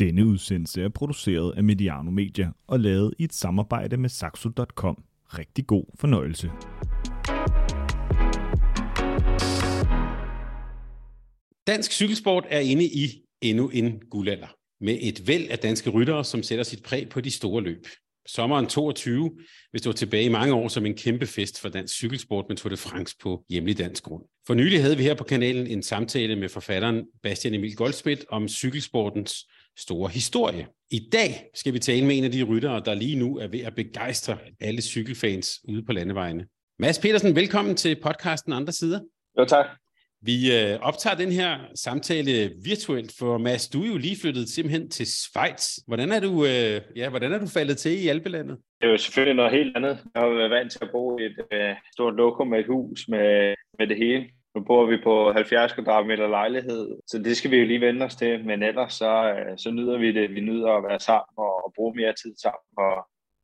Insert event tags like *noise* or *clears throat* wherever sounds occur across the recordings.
Denne udsendelse er produceret af Mediano Media og lavet i et samarbejde med Saxo.com. Rigtig god fornøjelse. Dansk cykelsport er inde i endnu en guldalder, med et væld af danske ryttere, som sætter sit præg på de store løb. Sommeren 22 vil stå tilbage i mange år som en kæmpe fest for dansk cykelsport med Tour de France på hjemlig dansk grund. For nylig havde vi her på kanalen en samtale med forfatteren Bastian Emil Goldsmith om cykelsportens store historie. I dag skal vi tale med en af de ryttere, der lige nu er ved at begejstre alle cykelfans ude på landevejene. Mads Petersen, velkommen til podcasten Andre Sider. Jo, tak. Vi øh, optager den her samtale virtuelt, for Mads, du er jo lige flyttet simpelthen til Schweiz. Hvordan er du, øh, ja, hvordan er du faldet til i Alpelandet? Det er jo selvfølgelig noget helt andet. Jeg har været vant til at bo i et øh, stort lokum med et hus med, med det hele. Nu bor vi på 70 kvadratmeter lejlighed, så det skal vi jo lige vende os til. Men ellers så, øh, så nyder vi det. Vi nyder at være sammen og, og bruge mere tid sammen. Og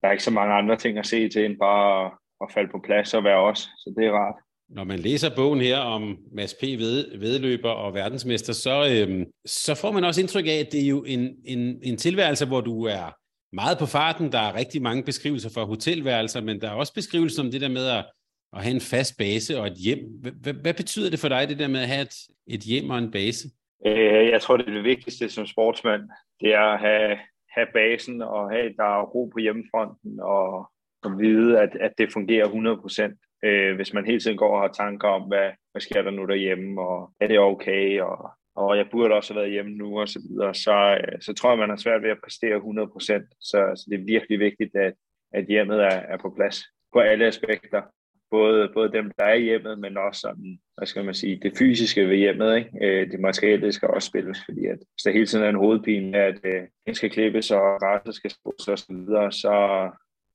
der er ikke så mange andre ting at se til, end bare at, at falde på plads og være os. Så det er rart. Når man læser bogen her om Mads P. Ved, vedløber og verdensmester, så, øhm, så får man også indtryk af, at det er jo en, en, en tilværelse, hvor du er meget på farten. Der er rigtig mange beskrivelser for hotelværelser, men der er også beskrivelser om det der med at, at have en fast base og et hjem. Hvad, betyder det for dig, det der med at have et, et hjem og en base? Øh, jeg tror, det er det vigtigste som sportsmand. Det er at have, have basen og have, der er ro på hjemmefronten og, og vide, at, at det fungerer 100 procent øh, hvis man hele tiden går og har tanker om, hvad, hvad sker der nu derhjemme, og er det okay, og, og jeg burde også have været hjemme nu, og så videre, så, øh, så tror jeg, man har svært ved at præstere 100%, så, så det er virkelig vigtigt, at, at hjemmet er, er på plads på alle aspekter. Både, både dem, der er i hjemmet, men også sådan, hvad skal man sige, det fysiske ved hjemmet. Ikke? Øh, det materielle skal også spilles, fordi at, hvis der hele tiden er en hovedpine, at øh, den skal klippes, og græsset skal spås og så videre, så,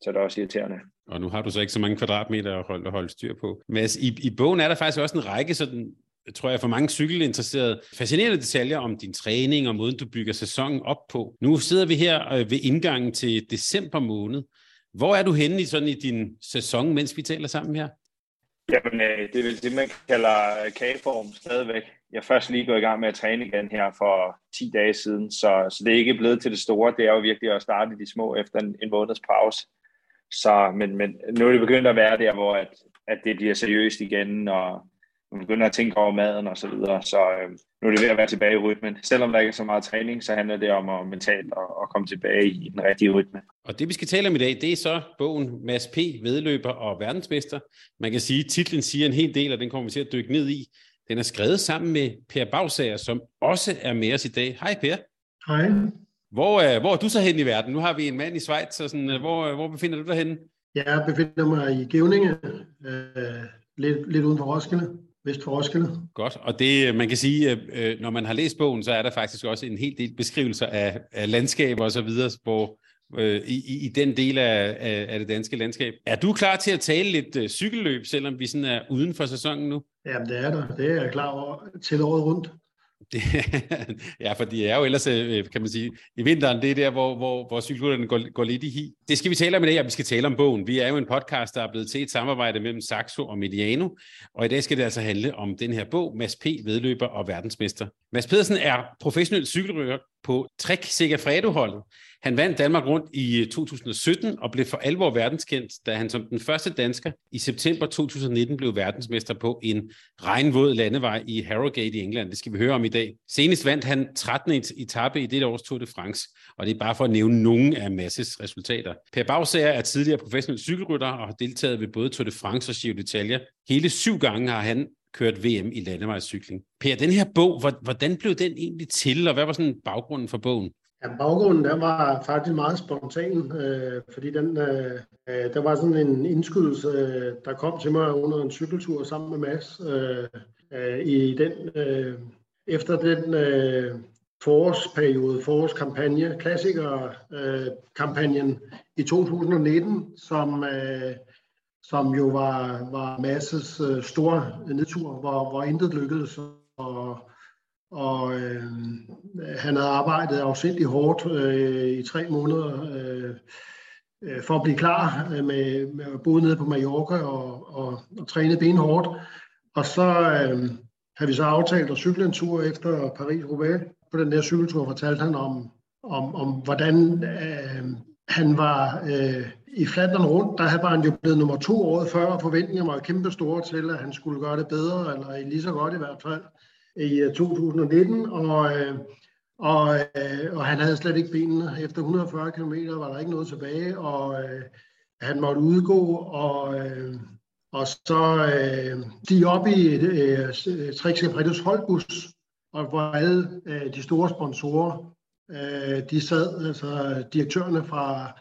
så er det også irriterende. Og nu har du så ikke så mange kvadratmeter at holde, at holde styr på. Men altså, i, i bogen er der faktisk også en række sådan, tror jeg, for mange cykelinteresserede, fascinerende detaljer om din træning og måden, du bygger sæsonen op på. Nu sidder vi her øh, ved indgangen til december måned. Hvor er du henne i, sådan i din sæson, mens vi taler sammen her? Jamen, øh, det er vel det, man kalder øh, kageform stadigvæk. Jeg er først lige gået i gang med at træne igen her for 10 dage siden, så, så det er ikke blevet til det store. Det er jo virkelig at starte de små efter en, en måneds pause. Så, men, men nu er det begyndt at være der, hvor at, at det bliver seriøst igen, og man begynder at tænke over maden og så videre. Så øh, nu er det ved at være tilbage i rytmen. Selvom der ikke er så meget træning, så handler det om at mentalt at, at komme tilbage i den rigtige rytme. Og det vi skal tale om i dag, det er så bogen Mads P. Vedløber og verdensmester. Man kan sige, at titlen siger en hel del, og den kommer vi til at dykke ned i. Den er skrevet sammen med Per Bagsager, som også er med os i dag. Hej Per. Hej. Hvor, øh, hvor er du så hen i verden? Nu har vi en mand i Schweiz, så sådan, øh, hvor, øh, hvor befinder du dig henne? Jeg befinder mig i Gævninge, øh, lidt, lidt uden for Roskilde, vest for Roskilde. Godt, og det, man kan sige, øh, når man har læst bogen, så er der faktisk også en hel del beskrivelser af, af landskaber og så videre, hvor, øh, i, i den del af, af, af det danske landskab. Er du klar til at tale lidt øh, cykelløb, selvom vi sådan er uden for sæsonen nu? Jamen det er der, det er jeg klar over til året rundt. *laughs* Det, ja, for det er jo ellers, øh, øh, kan man sige, i vinteren, det er der, hvor, hvor, hvor cykelrytterne går, går lidt i hi. Det skal vi tale om i dag, og vi skal tale om bogen. Vi er jo en podcast, der er blevet til et samarbejde mellem Saxo og Mediano, og i dag skal det altså handle om den her bog, Mads P. Vedløber og verdensmester. Mads Pedersen er professionel cykelrytter på Trek Segafredo-holdet. Han vandt Danmark rundt i øh, 2017 og blev for alvor verdenskendt, da han som den første dansker i september 2019 blev verdensmester på en regnvåd landevej i Harrogate i England. Det skal vi høre om i dag. Senest vandt han 13. etape i det års Tour de France, og det er bare for at nævne nogle af Masses resultater. Per Bagsager er tidligere professionel cykelrytter og har deltaget ved både Tour de France og Giro d'Italia. Hele syv gange har han kørt VM i landevejscykling. Per, den her bog, hvordan blev den egentlig til, og hvad var sådan baggrunden for bogen? Ja, baggrunden der var faktisk meget spontan, øh, fordi den, øh, øh, der var sådan en indskydelse, øh, der kom til mig under en cykeltur sammen med Mads. Øh, øh, i den, øh, efter den øh, forårsperiode, forårskampagne, klassikerkampagnen øh, i 2019, som, øh, som jo var, var Masses øh, store nedtur, hvor, hvor intet lykkedes. Og, og øh, han havde arbejdet afsindelig hårdt øh, i tre måneder øh, øh, for at blive klar øh, med, med både nede på Mallorca og, og, og træne benhårdt. Og så øh, havde vi så aftalt at cykle en tur efter Paris-Roubaix. På den der cykeltur fortalte han om, om, om hvordan øh, han var øh, i Flandern rundt, der var han jo blevet nummer to året før, og forventningerne var kæmpe store til, at han skulle gøre det bedre, eller lige så godt i hvert fald, i øh, 2019, og, og, øh, øh, og han havde slet ikke benene. Efter 140 km var der ikke noget tilbage, og øh, han måtte udgå, og, øh, og så øh, de op i øh, Trixie holdbus, og hvor alle øh, de store sponsorer, øh, de sad, altså direktørerne fra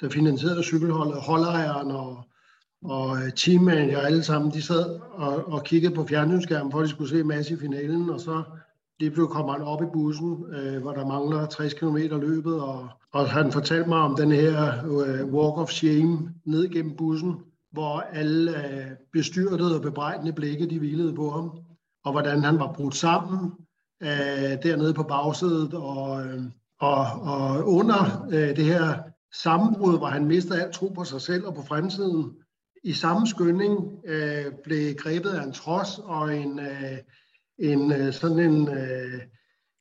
der finansierede cykelholdet, holdejeren og, og øh, teammanager, alle sammen, de sad og, og kiggede på fjernsynsskærmen, for at de skulle se masse i finalen, og så lige blev kommer han op i bussen, øh, hvor der mangler 60 km løbet, og, og han fortalte mig om den her øh, walk of shame ned gennem bussen, hvor alle øh, bestyrtede og bebrejdende blikke, de hvilede på ham, og hvordan han var brudt sammen øh, dernede på bagsædet, og, øh, og, og under øh, det her sammenbrud, hvor han mistede alt tro på sig selv og på fremtiden. I samme skynding øh, blev grebet af en trods og en, øh, en øh, sådan en, øh,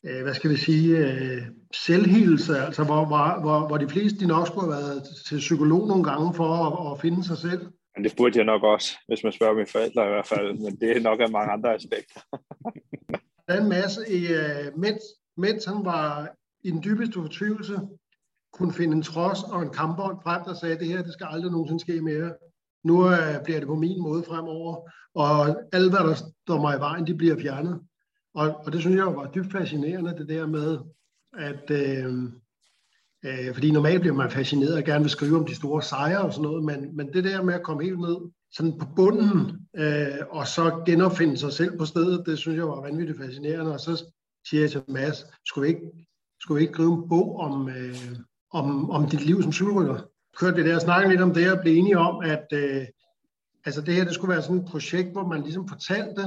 øh, hvad skal vi sige, øh, selvhildelse, altså hvor, hvor, hvor, hvor de fleste de nok skulle have været til psykolog nogle gange for at, at finde sig selv. Men det burde jeg nok også, hvis man spørger mine forældre i hvert fald, men det er nok af mange andre aspekter. der er en masse, øh, mens, mens han var i den dybeste fortvivlelse, kunne finde en trods og en kampbånd frem, der sagde, at det her det skal aldrig nogensinde ske mere. Nu øh, bliver det på min måde fremover, og alt, hvad der står mig i vejen, de bliver fjernet. Og, og det synes jeg var dybt fascinerende, det der med, at øh, øh, fordi normalt bliver man fascineret og gerne vil skrive om de store sejre og sådan noget, men, men det der med at komme helt ned sådan på bunden, øh, og så genopfinde sig selv på stedet, det synes jeg var vanvittigt fascinerende. Og så siger jeg til Mads, skulle vi ikke, skulle vi ikke skrive en bog om, øh, om, om dit liv som cykelrytter. Kørte det der og snakkede lidt om det og blev enige om, at øh, altså det her det skulle være sådan et projekt, hvor man ligesom fortalte,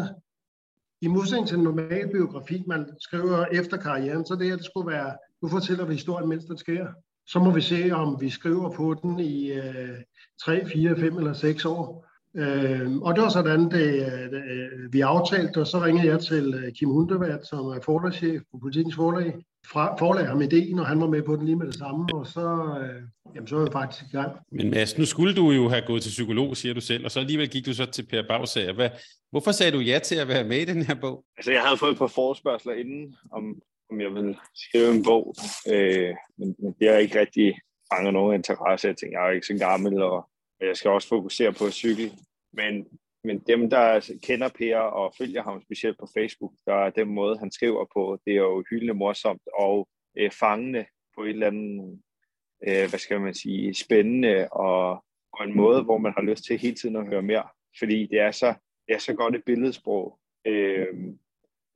i modsætning til en normal biografi, man skriver efter karrieren, så det her det skulle være, nu fortæller vi historien, mens den sker. Så må vi se, om vi skriver på den i øh, 3, 4, 5 eller 6 år. Øh, og det var sådan, det, øh, øh, vi aftalte, og så ringede jeg til øh, Kim Hundevat, som er forlagschef på Politikens Forlag, fra, forlag ham ideen, og han var med på den lige med det samme, og så, øh, jamen, så var vi faktisk i gang. Men Mads, nu skulle du jo have gået til psykolog, siger du selv, og så alligevel gik du så til Per Bagsager. Hvad, hvorfor sagde du ja til at være med i den her bog? Altså, jeg havde fået et par forespørgseler inden, om, om jeg ville skrive en bog, øh, men, men det har ikke rigtig fanget nogen interesse. Jeg tænkte, jeg er ikke så gammel, og jeg skal også fokusere på cykel. Men men dem, der kender Per og følger ham specielt på Facebook, der er den måde, han skriver på, det er jo hyldende morsomt og øh, fangende på et eller andet, øh, hvad skal man sige, spændende og på en måde, hvor man har lyst til hele tiden at høre mere. Fordi det er så, det er så godt et billedsprog. Øh,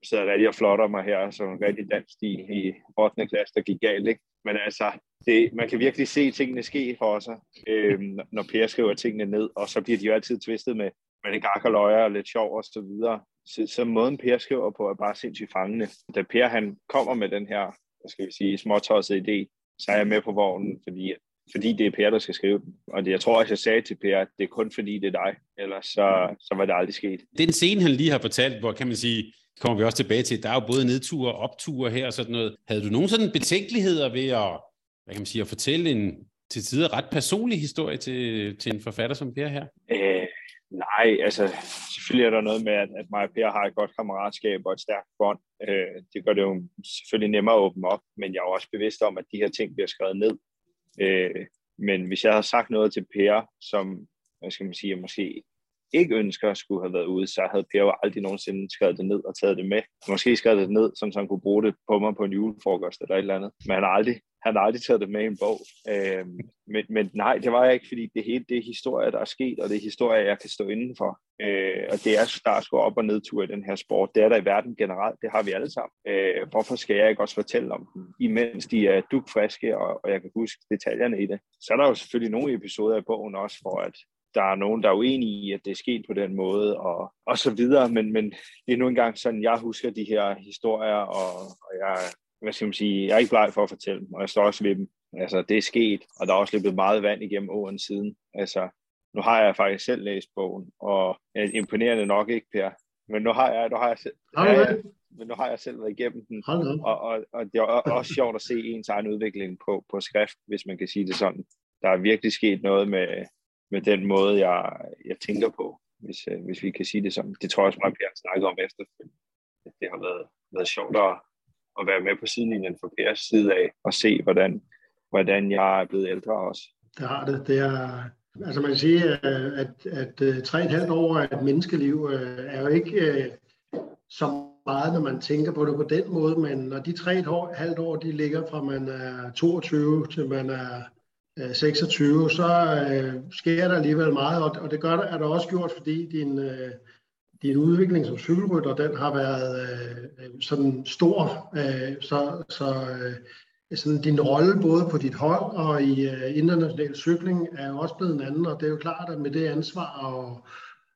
jeg sidder rigtig og flotter mig her, som en rigtig dansk stil i 8. klasse, der gik galt. Ikke? Men altså, det, man kan virkelig se tingene ske for sig, øh, når Per skriver tingene ned, og så bliver de jo altid tvistet med, med lidt gak og løjer og lidt sjov og så videre. Så, så måden Per skriver på er bare sindssygt fangende. Da Per han kommer med den her, hvad skal vi sige, småtosset idé, så er jeg med på vognen, fordi, fordi det er Per, der skal skrive den. Og det, jeg tror også, jeg sagde til Per, at det er kun fordi, det er dig. Ellers så, så var det aldrig sket. Den scene, han lige har fortalt, hvor kan man sige, kommer vi også tilbage til, der er jo både nedture og opture her og sådan noget. Havde du nogen sådan betænkeligheder ved at, hvad kan man sige, at fortælle en til tider ret personlig historie til, til en forfatter som Per her? Øh, Nej, altså selvfølgelig er der noget med, at, at mig og Per har et godt kammeratskab og et stærkt bånd. Øh, det gør det jo selvfølgelig nemmere at åbne op, men jeg er også bevidst om, at de her ting bliver skrevet ned. Øh, men hvis jeg havde sagt noget til Per, som hvad skal man sige, jeg måske ikke ønsker at skulle have været ude, så havde Per jo aldrig nogensinde skrevet det ned og taget det med. Måske skrevet det ned, så han kunne bruge det på mig på en julefrokost eller et eller andet. Men han har aldrig han har aldrig taget det med i en bog. Øh, men, men nej, det var jeg ikke, fordi det hele det er historie, der er sket, og det er historie, jeg kan stå indenfor. Øh, og det er, der er sgu op- og nedtur i den her sport. Det er der i verden generelt, det har vi alle sammen. Øh, hvorfor skal jeg ikke også fortælle om dem, imens de er dukfriske, og, og jeg kan huske detaljerne i det. Så er der jo selvfølgelig nogle episoder i bogen også, for at der er nogen, der er uenige i, at det er sket på den måde, og, og så videre, men, men det er nu engang sådan, jeg husker de her historier, og, og jeg hvad skal man sige, jeg er ikke bleg for at fortælle dem, og jeg står også ved dem. Altså, det er sket, og der er også løbet meget vand igennem åren siden. Altså, nu har jeg faktisk selv læst bogen, og er imponerende nok ikke, Per. Men nu har jeg, nu har jeg selv... Det? men nu har jeg selv været igennem den. Og, og, og det er også sjovt at se ens egen udvikling på, på skrift, hvis man kan sige det sådan. Der er virkelig sket noget med, med den måde, jeg, jeg tænker på, hvis, øh, hvis vi kan sige det sådan. Det tror jeg også, meget Per har snakket om efter. Det har været, været sjovt at, at være med på sidelinjen fra Pers side af og se, hvordan, hvordan jeg er blevet ældre også. Det har det. Det er, altså man kan sige, øh, at, at, at tre et halvt år af et menneskeliv øh, er jo ikke så meget, når man tænker på det på den måde, men når de tre et år, halvt år, de ligger fra man er 22 til man er 26, så øh, sker der alligevel meget, og, og det gør der, er der også gjort, fordi din, øh, din udvikling som cykelrytter, den har været øh, sådan stor, øh, så, så øh, sådan din rolle både på dit hold og i øh, international cykling er jo også blevet en anden, og det er jo klart, at med det ansvar og,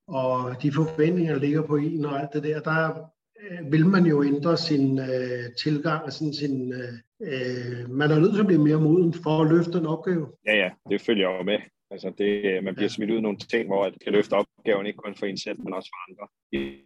og de forventninger, der ligger på en og alt det der, der øh, vil man jo ændre sin øh, tilgang og sådan sin... Øh, øh man er nødt til at blive mere moden for at løfte den opgave. Ja, ja, det følger jo med. Altså det, man bliver smidt ud nogle ting, hvor at kan løfte opgaven ikke kun for en selv, men også for andre.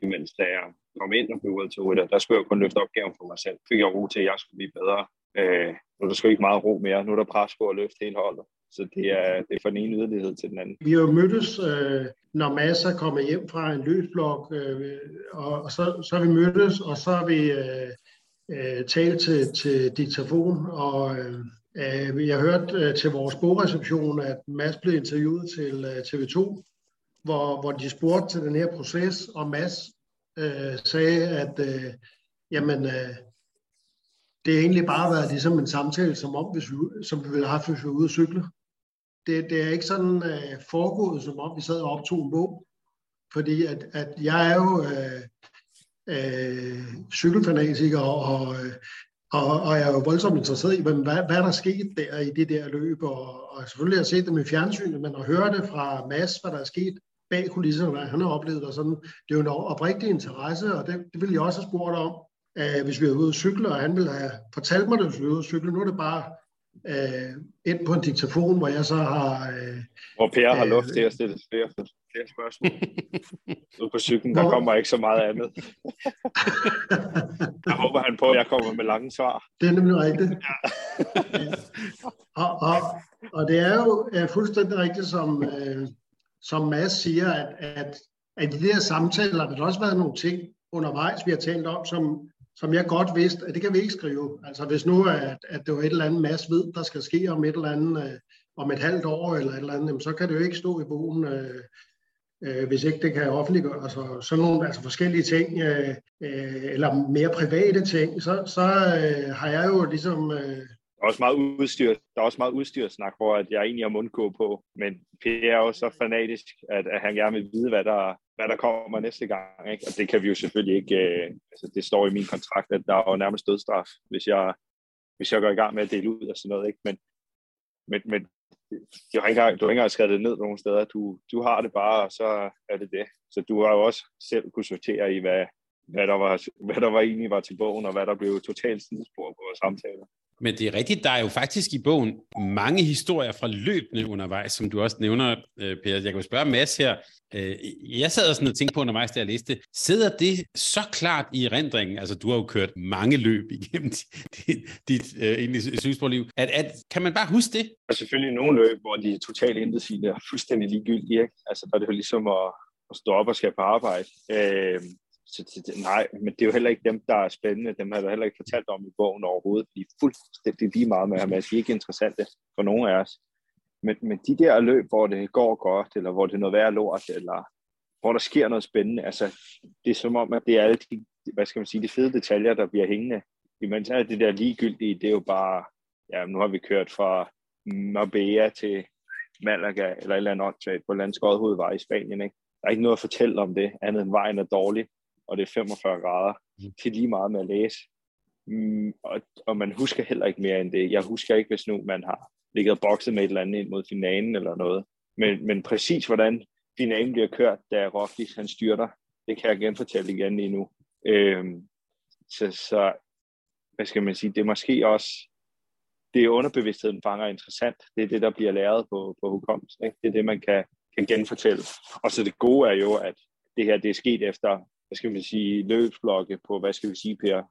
Imens da jeg kom ind og blev World Tour, der skulle jeg kun løfte opgaven for mig selv. Fik jeg ro til, at jeg skulle blive bedre. Øh, nu er der sgu ikke meget ro mere. Nu er der pres på at løfte hele holdet. Så det er, det er fra den ene yderlighed til den anden. Vi har jo mødtes, øh, når masser kommer hjem fra en løsblok, øh, og, og så, så har vi mødtes, og så har vi øh, øh, talt til, til diktafon, og øh, øh Øh, jeg hørte hørt øh, til vores bogreception, at Mads blev interviewet til øh, TV2, hvor, hvor de spurgte til den her proces, og Mads øh, sagde, at øh, jamen, øh, det har egentlig bare været ligesom en samtale, som, om, hvis vi, som vi ville have haft, hvis vi var ude at cykle det, det er ikke sådan øh, foregået, som om vi sad og optog en bog. Fordi at, at jeg er jo øh, øh, cykelfanatiker, og, og, og, og jeg er jo voldsomt interesseret i, hvad, hvad er der sket der i det der løb. Og, og selvfølgelig har jeg set det med fjernsynet, men at høre det fra Mads, hvad der er sket bag kulisserne, hvad han har oplevet, og sådan, det er jo en oprigtig interesse, og det, det ville jeg også have spurgt om, øh, hvis vi var ude at cykle, og han ville have fortalt mig det, hvis vi var ude at cykle. Nu er det bare øh, ind på en diktafon, hvor jeg så har... Øh, hvor Per har luft til at stille flere, flere spørgsmål. *laughs* Ude på cyklen, der kommer ikke så meget andet. *laughs* jeg håber han på, at jeg kommer med lange svar. Det er nemlig rigtigt. Ja. *laughs* og, og, og det er jo er fuldstændig rigtigt, som, øh, som Mads siger, at, at, at i de der samtaler, der har også været nogle ting undervejs, vi har talt om, som, som jeg godt vidste, at det kan vi ikke skrive. Altså hvis nu, at, at det var et eller andet masse ved, der skal ske om et eller andet, øh, om et halvt år eller et eller andet, jamen, så kan det jo ikke stå i bogen, øh, øh, hvis ikke det kan offentliggøre. Altså sådan nogle altså forskellige ting, øh, øh, eller mere private ting, så, så øh, har jeg jo ligesom... Øh, der er også meget udstyr, der er også meget udstyrsnak, hvor at jeg egentlig har mundgå på, men Per er jo så fanatisk, at, at han gerne vil vide, hvad der, hvad der kommer næste gang. Ikke? Og det kan vi jo selvfølgelig ikke, øh, altså det står i min kontrakt, at der er jo nærmest dødstraf, hvis jeg, hvis jeg går i gang med at dele ud og sådan noget. Ikke? Men, men, men du har, ikke du har ikke engang skrevet det ned nogen steder. Du, du har det bare, og så er det det. Så du har jo også selv kunne sortere i, hvad, hvad, der var, hvad der var egentlig var til bogen, og hvad der blev totalt sidespor på vores samtaler. Men det er rigtigt, der er jo faktisk i bogen mange historier fra løbende undervejs, som du også nævner, øh, Per. Jeg kan jo spørge Mads her. Øh, jeg sad og sådan og tænkte på undervejs, da jeg læste. Sidder det så klart i erindringen? Altså, du har jo kørt mange løb igennem *laughs* dit, dit øh, egentlig sygesporliv. At, at, kan man bare huske det? Der er selvfølgelig nogle løb, hvor de totalt intetsigende er fuldstændig ligegyldige. Ikke? Altså, der er det jo ligesom at, at stå op og skal på arbejde. Øh, så, så, nej, men det er jo heller ikke dem, der er spændende. Dem har jeg heller ikke fortalt om i bogen overhovedet. De er fuldstændig lige meget med ham. Altså, de er ikke interessante for nogen af os. Men, men de der løb, hvor det går godt, eller hvor det er noget værre lort, eller hvor der sker noget spændende, altså, det er som om, at det er alle de, hvad skal man sige, de fede detaljer, der bliver hængende. Imens alt det der ligegyldige, det er jo bare, ja, nu har vi kørt fra Marbella til Malaga, eller et eller andet åndssvagt på landskodhovedvej i Spanien, ikke? Der er ikke noget at fortælle om det, andet end vejen er dårlig, og det er 45 grader, mm. til lige meget med at læse. Mm, og, og man husker heller ikke mere end det. Jeg husker ikke, hvis nu man har ligget og bokset med et eller andet ind mod finalen eller noget. Men, men præcis hvordan finalen bliver kørt, da Roglic han styrter, det kan jeg genfortælle igen lige nu. Øhm, så, så, hvad skal man sige, det er måske også, det er underbevidstheden fanger interessant. Det er det, der bliver læret på, på hukommelsen. Ikke? Det er det, man kan, kan genfortælle. Og så det gode er jo, at det her det er sket efter hvad skal man sige, løbsblokke på, hvad skal vi sige, Per,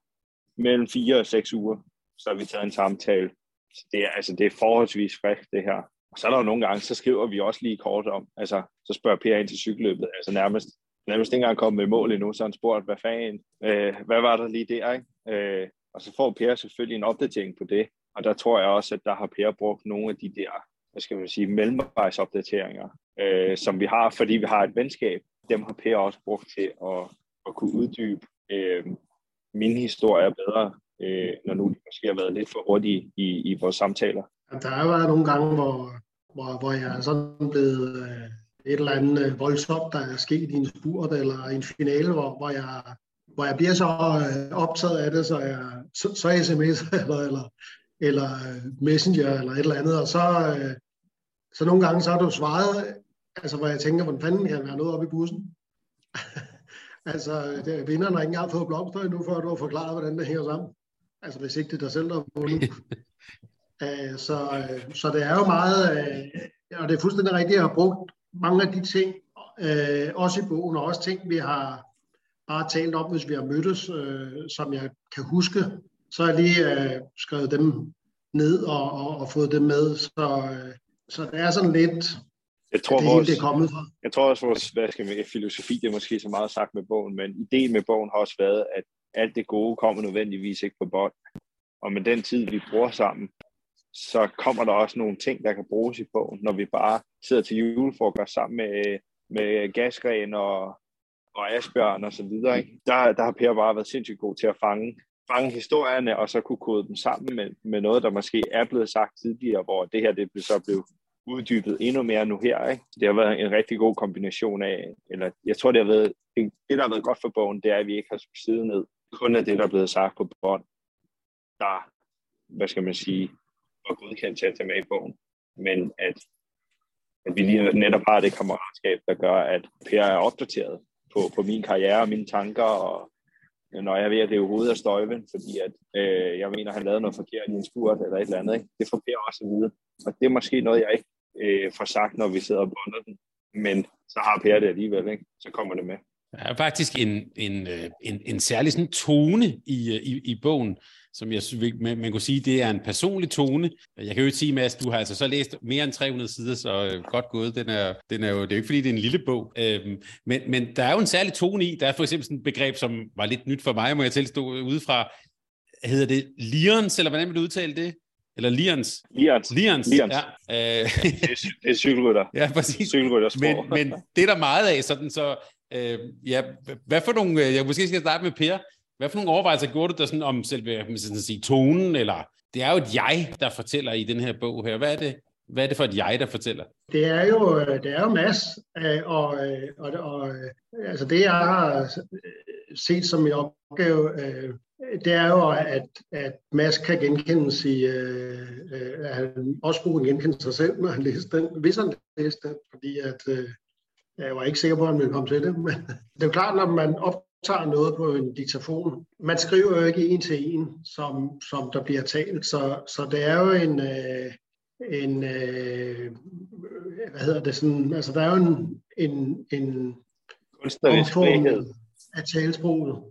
mellem fire og seks uger, så har vi taget en samtale. Så det er, altså, det er forholdsvis frisk, det her. Og så er der jo nogle gange, så skriver vi også lige kort om, altså, så spørger Per ind til cykelløbet, altså nærmest, nærmest ikke engang kommet med mål endnu, så han spurgt, hvad fanden, øh, hvad var der lige der, ikke? Øh, og så får Per selvfølgelig en opdatering på det, og der tror jeg også, at der har Per brugt nogle af de der, hvad skal man sige, mellemvejsopdateringer, øh, som vi har, fordi vi har et venskab. Dem har Per også brugt til at, at kunne uddybe øh, min historie bedre, øh, når nu de måske har været lidt for hurtige i, i vores samtaler. Der har været nogle gange, hvor, hvor, hvor jeg er sådan blevet øh, et eller andet øh, voldsomt, der er sket i en spurt eller en finale, hvor, hvor, jeg, hvor jeg bliver så øh, optaget af det, så jeg så, så sms *laughs* eller, eller, eller øh, messenger eller et eller andet, og så, øh, så nogle gange så har du svaret, altså hvor jeg tænker, hvordan fanden kan jeg være noget op i bussen? *laughs* altså, det, vinderen har ikke engang fået blomster endnu, før du har forklaret, hvordan det hænger sammen. Altså, hvis ikke det er dig selv, der har vundet. uh, *laughs* så, uh, så det er jo meget, uh, og det er fuldstændig rigtigt, at jeg har brugt mange af de ting, uh, også i bogen, og også ting, vi har bare talt om, hvis vi har mødtes, uh, som jeg kan huske, så har jeg lige skrevet dem ned og, og, og fået dem med. Så, så det er sådan lidt, jeg tror, det vores, det er kommet fra. Jeg tror også, vores hvad skal man, filosofi, det er måske så meget sagt med bogen, men ideen med bogen har også været, at alt det gode kommer nødvendigvis ikke på bånd. Og med den tid, vi bruger sammen, så kommer der også nogle ting, der kan bruges i bogen, når vi bare sidder til julefrokost sammen med, med Gasgren og, og Asbjørn og så videre. Ikke? Der, der har Per bare været sindssygt god til at fange, fange historierne, og så kunne kode dem sammen med, med noget, der måske er blevet sagt tidligere, hvor det her det så blev uddybet endnu mere nu her. Ikke? Det har været en rigtig god kombination af, eller jeg tror, det har været, det, der har været godt for bogen, det er, at vi ikke har siddet ned kun af det, der er blevet sagt på bånd, der, hvad skal man sige, var godkendt til at tage med i bogen. Men at, at vi lige netop har det kammeratskab, der gør, at Per er opdateret på, på min karriere og mine tanker, og når jeg ved, at det hovedet af støjven, fordi at, øh, jeg mener, at han lavede noget forkert i en spurt eller et eller andet. Ikke? Det får Per også at vide. Og det er måske noget, jeg ikke øh, får sagt, når vi sidder og bunder den. Men så har Per det alligevel, ikke? så kommer det med. Der er faktisk en, en, øh, en, en særlig sådan tone i, øh, i, i bogen, som jeg man, man kunne sige, det er en personlig tone. Jeg kan jo ikke sige, Mads, du har altså så læst mere end 300 sider, så øh, godt gået. Den er, den er jo, det er jo ikke, fordi det er en lille bog. Øhm, men, men der er jo en særlig tone i. Der er for eksempel sådan et begreb, som var lidt nyt for mig, må jeg tilstå udefra. Hedder det lirens, eller hvordan vil du udtale det? Eller Lians. Lians. Lians, Lians. ja. Øh. det, er, det er cykelrytter. Ja, præcis. Cykelrytter men, men det er der meget af, sådan så, øh, ja, hvad for nogle, øh, jeg måske skal starte med Per, hvad for nogle overvejelser gjorde du der sådan om selve man skal sige, tonen, eller det er jo et jeg, der fortæller i den her bog her. Hvad er det, hvad er det for et jeg, der fortæller? Det er jo, øh, det er jo Mads, øh, og, og, og altså det, jeg har set som min opgave, det er jo, at, at Mads kan genkendes i, øh, at han også kunne genkende sig selv, når han læste den, hvis han læste den, fordi at, øh, jeg var ikke sikker på, at han ville komme til det, men *laughs* det er jo klart, når man optager noget på en diktafon, man skriver jo ikke en til en, som, som der bliver talt, så, så det er jo en, øh, en øh, hvad hedder det sådan, altså der er jo en, en, en kunstnerisk af talesproget,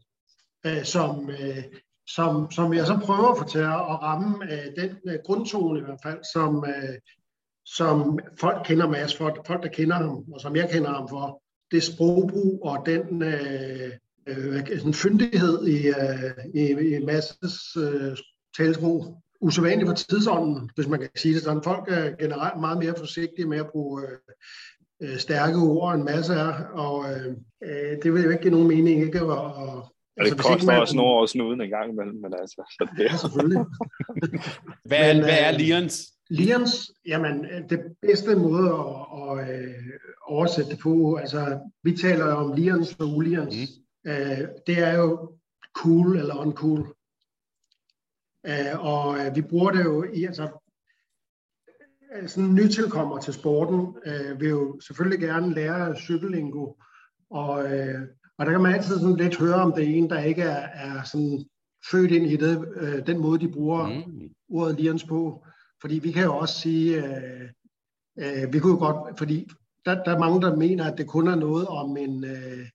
øh, som, øh, som, som jeg så prøver at få til at ramme øh, den øh, grundtone i hvert fald, som, øh, som folk kender Mads for, folk der kender ham, og som jeg kender ham for, det sprogbrug og den øh, øh, en fyndighed i, øh, i, i Masses øh, talsprog. Usædvanligt for tidsånden, hvis man kan sige det sådan. Folk er generelt meget mere forsigtige med at bruge øh, øh stærke ord end masse er, og øh, øh, det vil jo ikke give nogen mening ikke at, at Altså, det koster man... også nogle år snuden en gang imellem, men altså... Så det... Ja, selvfølgelig. *laughs* hvad, men, hvad er øh, Lions? Lions, jamen, det bedste måde at, at, at øh, oversætte det på, altså, vi taler jo om Lions og Ulions. Mm. Uh, det er jo cool eller uncool. Uh, og uh, vi bruger det jo i, altså, sådan nytilkommer til sporten, uh, vil jo selvfølgelig gerne lære cykellingo, og, uh, og der kan man altid sådan lidt høre, om det er en, der ikke er, er sådan født ind i det, øh, den måde, de bruger mm. ordet lians på. Fordi vi kan jo også sige, øh, øh, vi kunne jo godt, fordi der, der er mange, der mener, at det kun er noget om en, øh,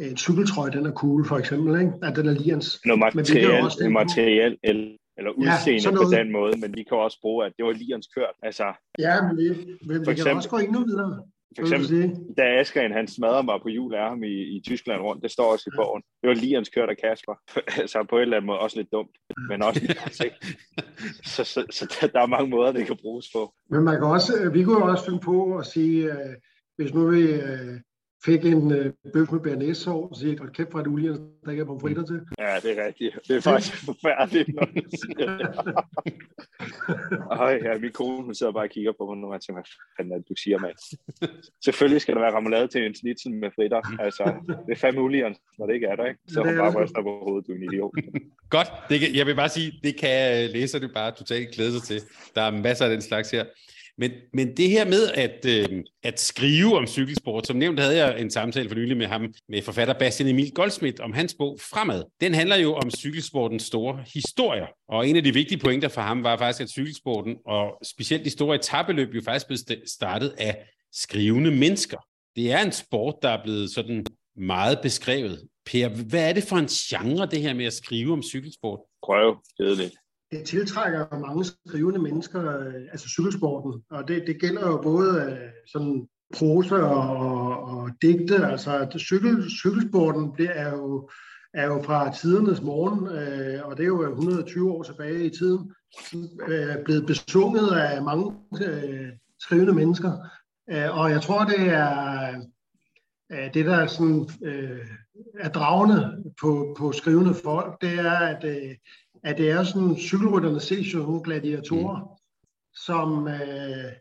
en cykeltrøje, den er cool, for eksempel, ikke? at den er lians. Noget materiel, også materiel el, eller udseende ja, på den måde, men vi kan også bruge, at det var lians kørt. Altså, ja, men vi, vi, vi eksempel, kan også gå endnu videre. For eksempel, da Askren han smadrer mig på jul af ham i, i Tyskland rundt, det står også i bogen. Det var lige hans kørt af Kasper. *laughs* altså på en eller anden måde også lidt dumt, men også så, så, så, der, er mange måder, det kan bruges på. Men man kan også, vi kunne også finde på at sige, uh, hvis nu vi uh, fik en uh, bøf med bernæssov, og sige, at kæft for et olie, der ikke er pomfritter til. Ja, det er rigtigt. Det er faktisk forfærdeligt, når man siger Øj, *laughs* ja, min kone, hun sidder bare og kigger på mig, når man tænker, hvad fanden er det, du siger, mand? Selvfølgelig skal der være rammelade til en snitsel med fritter. Altså, det er fandme uligere, når det ikke er der, ikke? Så hun bare ryster på hovedet, du er en idiot. Godt. Det kan, jeg vil bare sige, det kan læserne bare totalt glæde sig til. Der er masser af den slags her. Men, men det her med at, øh, at skrive om cykelsport, som nævnt havde jeg en samtale for nylig med ham, med forfatter Bastian Emil Goldsmith, om hans bog Fremad. Den handler jo om cykelsportens store historier. Og en af de vigtige pointer for ham var faktisk, at cykelsporten, og specielt de store etabeløb, jo faktisk blev startet af skrivende mennesker. Det er en sport, der er blevet sådan meget beskrevet. Per, hvad er det for en genre, det her med at skrive om cykelsport? Prøv, kedeligt det tiltrækker mange skrivende mennesker, øh, altså cykelsporten, og det, det gælder jo både øh, sådan prosa og, og, og digte, altså cykel, cykelsporten det er jo, er jo fra tidernes morgen, øh, og det er jo 120 år tilbage i tiden, øh, blevet besunget af mange øh, skrivende mennesker, øh, og jeg tror, det er øh, det, der sådan, øh, er dragende på, på skrivende folk, det er, at øh, at det er sådan cykelrytterne ser nogle gladiatorer, mm. som øh,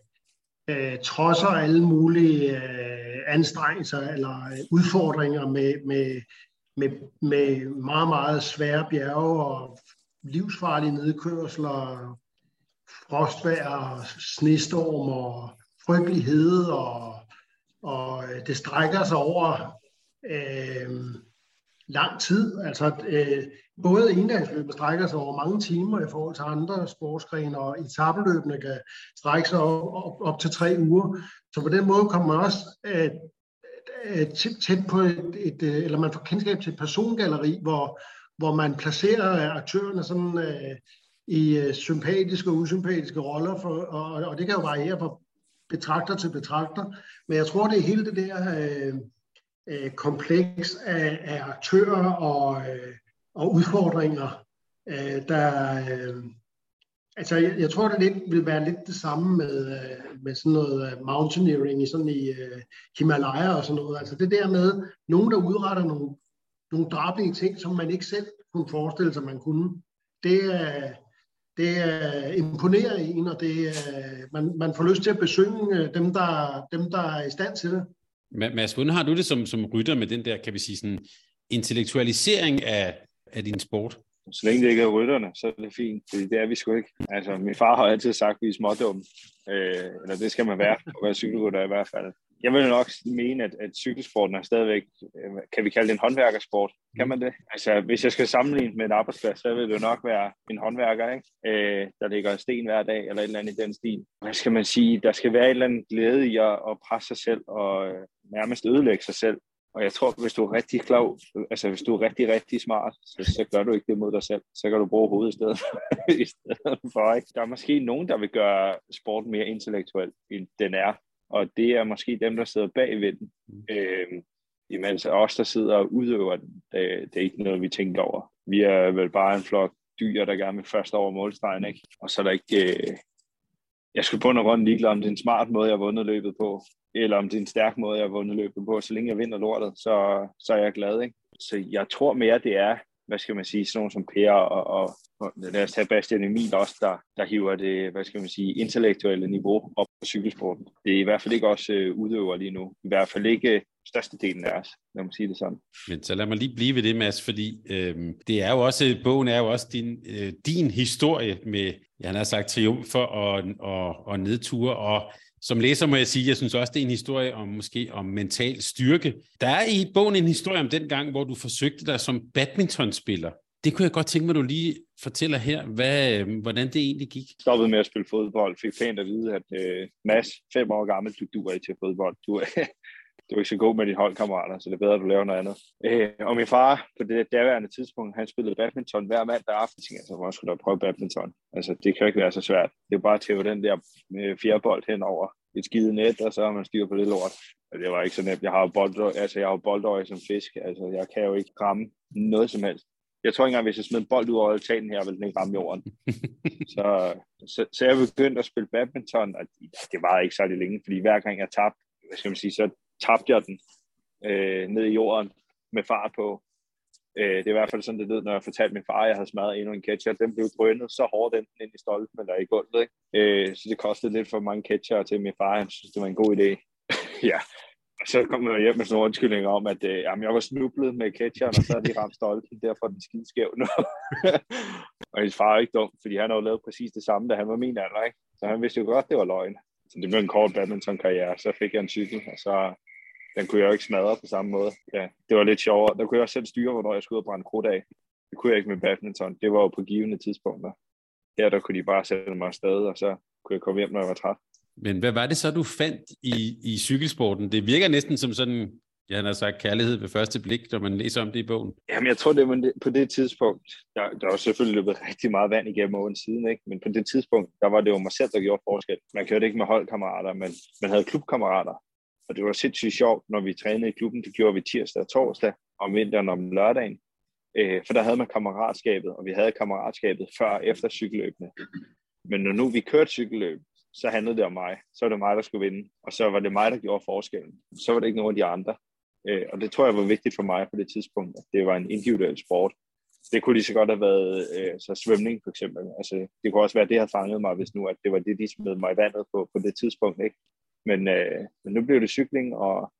øh, trodser alle mulige øh, anstrengelser eller udfordringer med, med, med, med meget, meget svære bjerge og livsfarlige nedkørsler, frostvær, snestorm og frygtelighed, og, og det strækker sig over øh, lang tid. Altså, øh, både endagsløbet strækker sig over mange timer i forhold til andre sportsgrene, og etabeløbene kan strække sig op, op, op til tre uger. Så på den måde kommer man også at, at tæt på et, et, øh, eller man får kendskab til et persongalleri, hvor, hvor man placerer aktørerne sådan øh, i øh, sympatiske og usympatiske roller, for, og, og det kan jo variere fra betragter til betragter. Men jeg tror, det er hele det der øh, øh, kompleks af, af aktører og, øh, og udfordringer, øh, der... Øh, altså, jeg, jeg tror, det lidt vil være lidt det samme med, øh, med sådan noget øh, mountaineering i sådan i øh, Himalaya og sådan noget. Altså det der med nogen, der udretter nogle, nogle drablige ting, som man ikke selv kunne forestille sig, man kunne. Det er, det imponerer en, og det man, man får lyst til at besynge øh, dem, der, dem, der er i stand til det. Mads, hvordan har du det som, som rytter med den der, kan vi sige, sådan intellektualisering af, af din sport? Så længe det ikke er rytterne, så er det fint, fordi det er vi sgu ikke. Altså, min far har altid sagt, at vi er smådumme. Øh, eller det skal man være, at være cykelrytter i hvert fald. Jeg vil nok mene, at, at cykelsporten er stadigvæk, øh, kan vi kalde det en håndværkersport? Kan man det? Altså, hvis jeg skal sammenligne med en arbejdsplads, så vil det jo nok være en håndværker, ikke? Øh, der ligger en sten hver dag, eller et eller andet i den stil. Hvad skal man sige? Der skal være en eller andet glæde i at, at presse sig selv, og øh, nærmest ødelægge sig selv. Og jeg tror, hvis du er rigtig klar, altså hvis du er rigtig, rigtig smart, så, så gør du ikke det mod dig selv. Så kan du bruge hovedet i stedet, *laughs* i stedet for. Ikke? Der er måske nogen, der vil gøre sport mere intellektuel, end den er. Og det er måske dem, der sidder bag ved den. Mm. Øh, imens os, der sidder og udøver den, det, det er ikke noget, vi tænker over. Vi er vel bare en flok dyr, der gerne vil først over målstregen, ikke? Og så er der ikke... Øh, jeg skulle på en rundt ligeglad, om det er en smart måde, jeg har vundet løbet på eller om det er en stærk måde, jeg har vundet løbet på. Så længe jeg vinder lortet, så, så er jeg glad. Ikke? Så jeg tror mere, det er, hvad skal man sige, sådan nogle som Per og, og, og lad os tage Bastian Emil også, der, der hiver det, hvad skal man sige, intellektuelle niveau op på cykelsporten. Det er i hvert fald ikke også øh, udøver lige nu. I hvert fald ikke størstedelen af os, lad mig sige det sådan. Men så lad mig lige blive ved det, Mads, fordi øh, det er jo også, bogen er jo også din, øh, din historie med, jeg har sagt, triumfer og, og, og nedture, og som læser må jeg sige, jeg synes også, det er en historie om måske om mental styrke. Der er i bogen en historie om den gang, hvor du forsøgte dig som badmintonspiller. Det kunne jeg godt tænke mig, at du lige fortæller her, hvad, øh, hvordan det egentlig gik. Jeg stoppede med at spille fodbold, fik pænt at vide, at øh, Mads, fem år gammel, du duer ikke til fodbold. Du, du er ikke så god med dine holdkammerater, så det er bedre, at du laver noget andet. Øh, og min far, på det daværende tidspunkt, han spillede badminton hver mandag aften. Jeg tænkte, altså, hvor skulle da prøve badminton? Altså, det kan ikke være så svært. Det er bare at tæve den der øh, fjerbold hen over et skide net, og så har man styr på det lort. Og det var ikke så nemt. Jeg har jo boldøj, altså, jeg har boldøje som fisk. Altså, jeg kan jo ikke ramme noget som helst. Jeg tror ikke engang, hvis jeg smed en bold ud over altanen her, ville den ikke ramme jorden. *laughs* så, så, så, jeg begyndte at spille badminton, og det var ikke særlig længe, fordi hver gang jeg tabte, hvad skal man sige, så tabte jeg den øh, ned i jorden med fart på. Øh, det er i hvert fald sådan, det lød, når jeg fortalte min far, at jeg havde smadret endnu en ketcher. Den blev drønet så hårdt den ind i stolpen eller i gulvet. Ikke? Øh, så det kostede lidt for mange ketcher til min far. Han synes, det var en god idé. *laughs* ja, og så kom jeg hjem med sådan nogle undskyldninger om, at øh, jamen, jeg var snublet med ketcheren, og så havde de ramt stolpen, derfor er den skide skæv nu. *laughs* og hendes far er ikke dum, fordi han har jo lavet præcis det samme, da han var min alder. Ikke? Så han vidste jo godt, det var løgn. Så det blev en kort badminton-karriere. Så fik jeg en cykel, og så den kunne jeg jo ikke smadre på samme måde. Ja, det var lidt sjovere. Der kunne jeg også selv styre, hvornår jeg skulle ud og brænde krudt af. Det kunne jeg ikke med badminton. Det var jo på givende tidspunkter. Her der kunne de bare sætte mig afsted, og så kunne jeg komme hjem, når jeg var træt. Men hvad var det så, du fandt i, i cykelsporten? Det virker næsten som sådan, jeg har sagt, kærlighed ved første blik, når man læser om det i bogen. Jamen, jeg tror, det var på det tidspunkt, der, der var selvfølgelig løbet *laughs* rigtig meget vand igennem åren siden, ikke? men på det tidspunkt, der var det jo mig selv, der gjorde forskel. Man kørte ikke med holdkammerater, men man havde klubkammerater, og det var sindssygt sjovt, når vi trænede i klubben. Det gjorde vi tirsdag og torsdag, om vinteren om lørdagen. Øh, for der havde man kammeratskabet, og vi havde kammeratskabet før og efter cykelløbene. Men når nu vi kørte cykelløb, så handlede det om mig. Så var det mig, der skulle vinde. Og så var det mig, der gjorde forskellen. Så var det ikke nogen af de andre. Øh, og det tror jeg var vigtigt for mig på det tidspunkt, at det var en individuel sport. Det kunne lige så godt have været øh, så svømning for eksempel. Altså, det kunne også være, at det havde fanget mig, hvis nu at det var det, de smed mig i vandet på, på det tidspunkt. Ikke? Men, øh, men nu blev det cykling, og,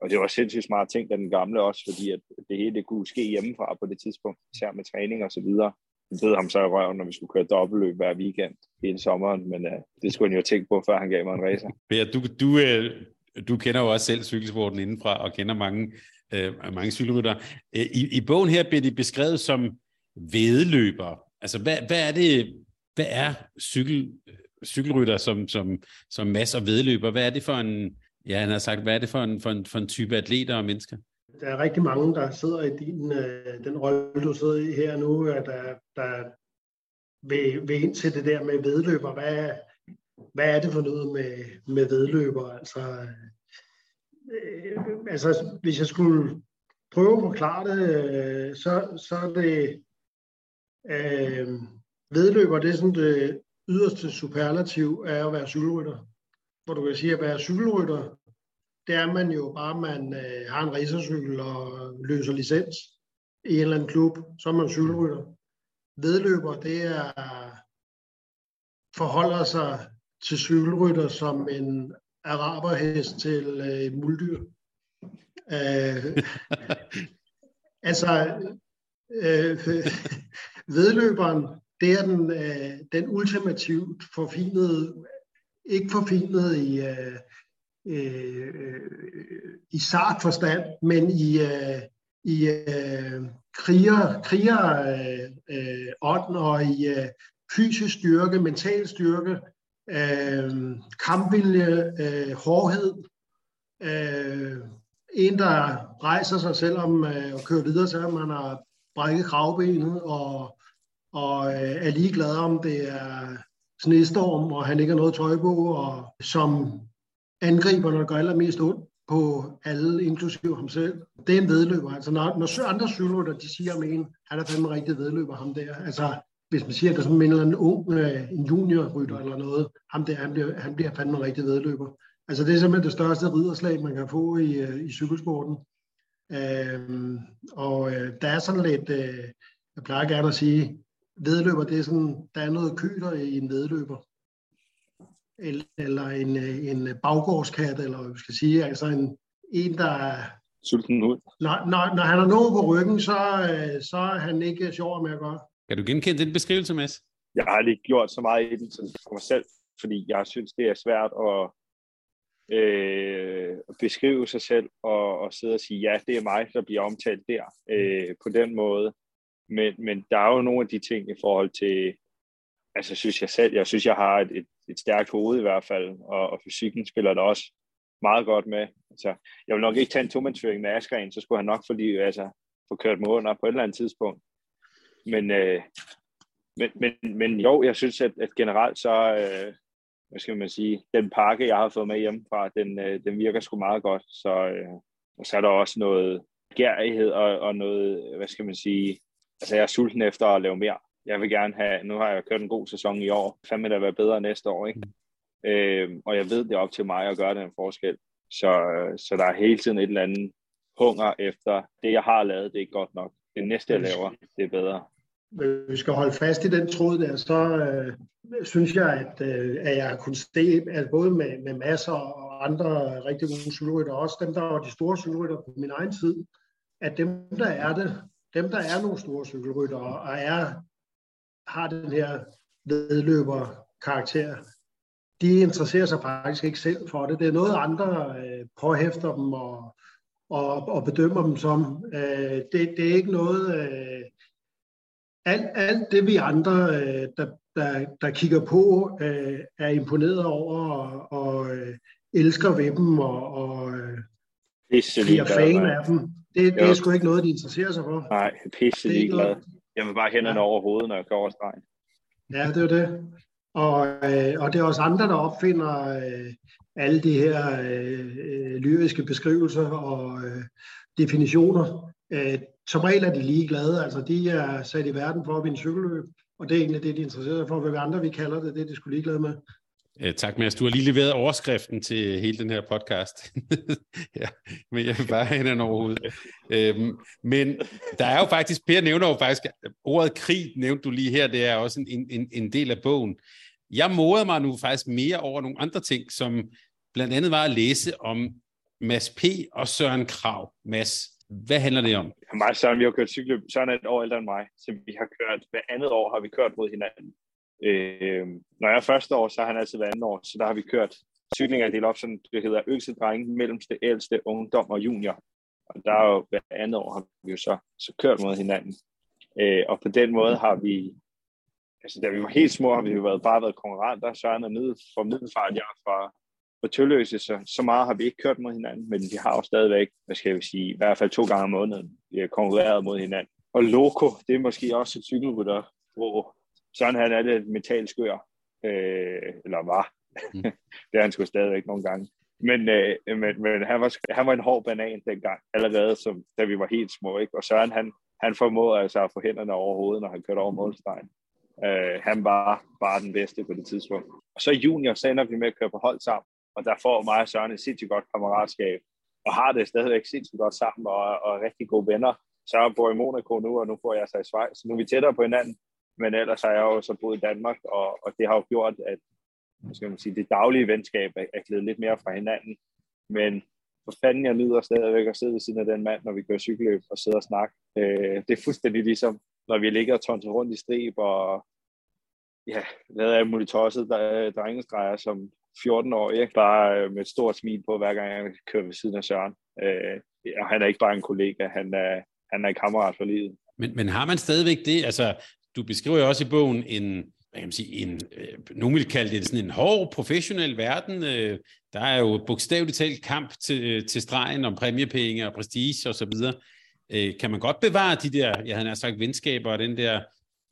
og det var sindssygt smart ting, den gamle også, fordi at det hele det kunne ske hjemmefra på det tidspunkt, især med træning og så videre. Vi bed ham så i røven, når vi skulle køre dobbeltløb hver weekend hele sommeren, men øh, det skulle han jo tænke på, før han gav mig en racer. *laughs* Ja, du, du, øh, du kender jo også selv cykelsporten indenfra, og kender mange, øh, mange cykelrytter. Øh, I, I bogen her bliver de beskrevet som vedløbere. Altså, hvad, hvad er det, hvad er cykel, cykelrytter som, som, som masser og vedløber? Hvad er det for en, ja, han har sagt, hvad er det for en, for en, for en type atleter og mennesker? Der er rigtig mange, der sidder i din, øh, den rolle, du sidder i her nu, at der, der vil, vil ind til det der med vedløber. Hvad, hvad er det for noget med, med vedløber? Altså, øh, altså, hvis jeg skulle prøve at forklare det, øh, så, så er det øh, vedløber, det er sådan det yderste superlativ af at være cykelrytter. Hvor du kan sige, at være cykelrytter, det er man jo bare, man øh, har en racercykel og løser licens i en eller anden klub, så er man cykelrytter. Vedløber, det er forholder sig til cykelrytter som en araberhest til øh, muldyr. Øh, *laughs* altså, øh, *laughs* vedløberen, det er den, øh, den ultimativt forfinede, ikke forfinede i, øh, øh, i sart forstand, men i, øh, i øh, kriger, kriger øh, ånd og i øh, fysisk styrke, mental styrke, øh, kampvilje, øh, hårdhed. Øh, en, der rejser sig selvom øh, og kører videre, selvom man har brækket kravbenet og, og øh, er ligeglad om det er snestorm, og han ikke har noget tøj på, og som angriber, når det gør allermest ondt på alle, inklusive ham selv. Det er en vedløber. Altså når, når andre cykelrytter, de siger om en, han er fandme rigtig vedløber, ham der. Altså, hvis man siger, at der er sådan en eller anden ung, øh, en juniorrytter eller noget, ham der, han bliver, han bliver fandme rigtig vedløber. Altså det er simpelthen det største ridderslag, man kan få i, øh, i cykelsporten. Øhm, og øh, der er sådan lidt, øh, jeg plejer gerne at sige, vedløber, det er sådan, der er noget køder i en vedløber. Eller, eller en, en baggårdskat, eller hvad vi skal sige, altså en, en der er sulten ud. Når, når, når han er nogen på ryggen, så, så er han ikke sjov med at gøre. Kan du genkende den beskrivelse, Mads? Jeg har lige gjort så meget i den for mig selv, fordi jeg synes, det er svært at øh, beskrive sig selv og, og sidde og sige, ja, det er mig, der bliver omtalt der øh, på den måde. Men, men der er jo nogle af de ting i forhold til, altså synes jeg selv, jeg synes, jeg har et, et, et stærkt hoved i hvert fald, og, og fysikken spiller det også. meget godt med. Altså, jeg vil nok ikke tage en tomandsføring med Askren, så skulle han nok få, lige, altså, få kørt mig under på et eller andet tidspunkt. Men, øh, men, men, men jo, jeg synes, at, at generelt så, øh, hvad skal man sige, den pakke, jeg har fået med hjemmefra, den, øh, den virker sgu meget godt. Så, øh, og så er der også noget gærighed og, og noget, hvad skal man sige, altså jeg er sulten efter at lave mere. Jeg vil gerne have, nu har jeg kørt en god sæson i år, fandme da være bedre næste år, ikke? Mm. Øh, og jeg ved, det er op til mig at gøre den forskel. Så, så der er hele tiden et eller andet hunger efter, det jeg har lavet, det er ikke godt nok. Det næste, jeg laver, det er bedre. Hvis vi skal holde fast i den tråd der, så øh, synes jeg, at, øh, at jeg har se, at både med, med masser og andre rigtig gode cykelrytter, også dem, der var de store cykelrytter på min egen tid, at dem, der er det, dem, der er nogle store cykelrytter og er, har den her vedløber karakter, de interesserer sig faktisk ikke selv for det. Det er noget, andre øh, påhæfter dem og, og, og bedømmer dem som. Øh, det, det er ikke noget... Øh, alt, alt det, vi andre, øh, der, der, der kigger på, øh, er imponeret over og, og øh, elsker ved dem og, og øh, bliver fan af dem. Det, det er sgu ikke noget, de interesserer sig for. Nej, pisse ligeglad. Jeg vil bare hænderne ja. over hovedet, når jeg går over stregen. Ja, det er det. Og, øh, og det er også andre, der opfinder øh, alle de her øh, lyriske beskrivelser og øh, definitioner. Øh, som regel er de ligeglade, altså de er sat i verden for at vinde cykelløb, og det er egentlig det, de interesserer sig for. Hvad andre vi kalder det, det er de skulle ligeglade med. Øh, tak, Mads. Du har lige leveret overskriften til hele den her podcast. *laughs* ja, men jeg vil bare have den overhovedet. Øhm, men der er jo faktisk, Per nævner jo faktisk, ordet krig nævnte du lige her, det er også en, en, en del af bogen. Jeg morede mig nu faktisk mere over nogle andre ting, som blandt andet var at læse om Mads P. og Søren Krav. Mads, hvad handler det om? Mig Søren, vi har kørt cykeløb. Søren er et år ældre end mig, så vi har kørt, hver andet år har vi kørt mod hinanden. Øh, når jeg er første år, så har han altid været andet år, så der har vi kørt cyklinger delt op, sådan det hedder yngste drenge, mellemste, ældste, ungdom og junior. Og der er jo hver andet år har vi jo så, så kørt mod hinanden. Øh, og på den måde har vi, altså da vi var helt små, har vi jo været, bare været konkurrenter. Søren er nede for middelfart, jeg er fra, på Tølløse, så, så meget har vi ikke kørt mod hinanden, men vi har jo stadigvæk, hvad skal vi sige, i hvert fald to gange om måneden, vi har konkurreret mod hinanden. Og Loco, det er måske også et cykelrytter, hvor Søren han er lidt metalskør, øh, eller var. Mm. *laughs* det er han sgu stadigvæk nogle gange. Men, øh, men, men han, var, han var en hård banan dengang, allerede som, da vi var helt små. Ikke? Og Søren han, han formåede altså at få hænderne over hovedet, når han kørte over målstregen. Øh, han var bare den bedste på det tidspunkt. Og så junior, så ender vi med at køre på hold sammen. Og der får mig og Søren et sindssygt godt kammeratskab. Og har det stadigvæk sindssygt godt sammen, og, og rigtig gode venner. Så bor i Monaco nu, og nu får jeg sig i Schweiz. Så nu er vi tættere på hinanden. Men ellers har jeg jo så boet i Danmark, og, og det har jo gjort, at skal man sige, det daglige venskab er, er glædet lidt mere fra hinanden. Men for fanden, jeg nyder stadigvæk at sidde ved siden af den mand, når vi kører cykelløb og sidder og snakke. Øh, det er fuldstændig ligesom, når vi ligger og tonser rundt i strib og ja, lavet af muligt tosset der, drengestreger som 14 år, ikke? bare øh, med et stort smil på, hver gang jeg kører ved siden af Søren. Øh, og han er ikke bare en kollega, han er, han er en kammerat for livet. Men, men har man stadigvæk det? Altså, du beskriver jo også i bogen en, hvad kan man sige, en, øh, nogen vil kalde det sådan en hård professionel verden. Øh, der er jo bogstaveligt talt kamp til, øh, til stregen om præmiepenge og prestige og så videre. Øh, kan man godt bevare de der, jeg havde sagt, venskaber og den der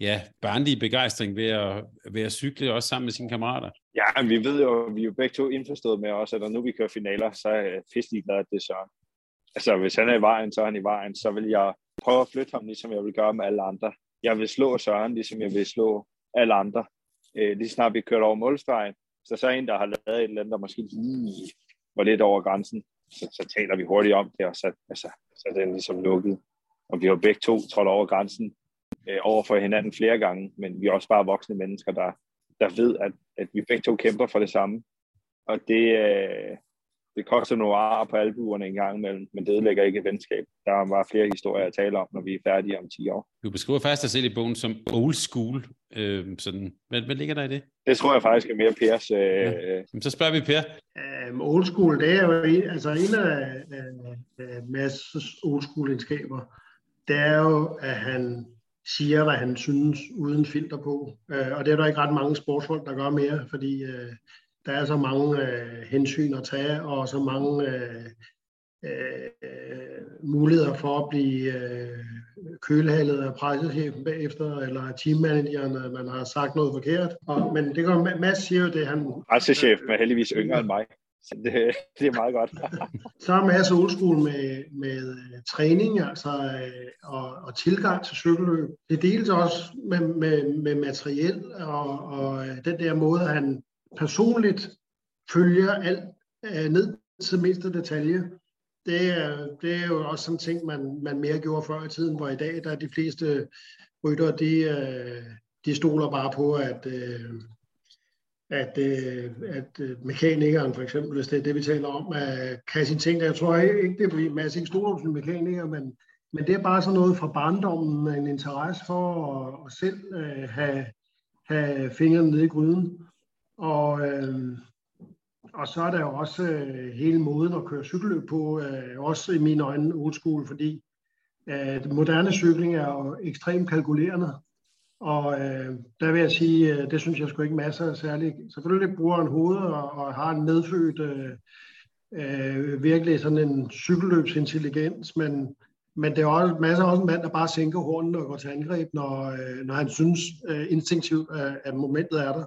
ja, barnlige begejstring ved at, ved at cykle også sammen med sine kammerater? Ja, vi ved jo, vi er jo begge to indforstået med også, at når nu vi kører finaler, så er jeg glad, at det så. Altså, hvis han er i vejen, så er han i vejen, så vil jeg prøve at flytte ham, ligesom jeg vil gøre med alle andre jeg vil slå Søren, ligesom jeg vil slå alle andre. Øh, lige snart vi kørte over målstregen, så så er en, der har lavet et eller andet, der måske lige var lidt over grænsen, så, så taler vi hurtigt om det, og så, altså, så er den ligesom lukket. Og vi har begge to trådt over grænsen øh, over for hinanden flere gange, men vi er også bare voksne mennesker, der, der ved, at, at vi begge to kæmper for det samme. Og det, øh, det koster nogle ar på albuerne en gang imellem, men det ødelægger ikke et venskab. Der er bare flere historier at tale om, når vi er færdige om 10 år. Du beskriver faktisk dig selv i bogen som old school. Øh, sådan. Hvad, hvad ligger der i det? Det tror jeg faktisk er mere Pers. Øh... Ja. så spørger vi Per. Um, old school, det er jo en, altså en af, af Mads' old school egenskaber. Det er jo, at han siger, hvad han synes, uden filter på. Uh, og det er der ikke ret mange sportsfolk, der gør mere, fordi uh, der er så mange øh, hensyn at tage, og så mange øh, øh, muligheder for at blive øh, kølhalet af pressechefen bagefter, eller teammanageren, at man har sagt noget forkert. Og, men det går, Mads siger jo det, han... Pressechefen er heldigvis yngre end mig. Så det, det er meget godt. *laughs* så er Mads school med, med uh, træning altså, uh, og, og tilgang til cykelløb. Det deles også med, med, med materiel og, og uh, den der måde, han personligt følger alt øh, ned til mindste detalje det er, det er jo også sådan en ting, man, man mere gjorde før i tiden, hvor i dag der er de fleste rytter, de, øh, de stoler bare på, at, øh, at, øh, at øh, mekanikeren for eksempel, hvis det er det, vi taler om, øh, kan sine ting. Jeg tror ikke, det bliver masser ikke stoler på mekaniker, men, men det er bare sådan noget fra barndommen, en interesse for at, at selv øh, have, have fingrene nede i gryden. Og, øh, og så er der jo også øh, hele måden at køre cykelløb på, øh, også i mine øjne old school, fordi øh, moderne cykling er jo ekstremt kalkulerende. Og øh, der vil jeg sige, øh, det synes jeg sgu ikke masser af særligt. Selvfølgelig bruger en hoved og, og har en medfødt øh, øh, virkelig sådan en cykelløbsintelligens, men, men det er også masser også en mand, der bare sænker hornene og går til angreb, når, øh, når han synes øh, instinktivt, at, at momentet er der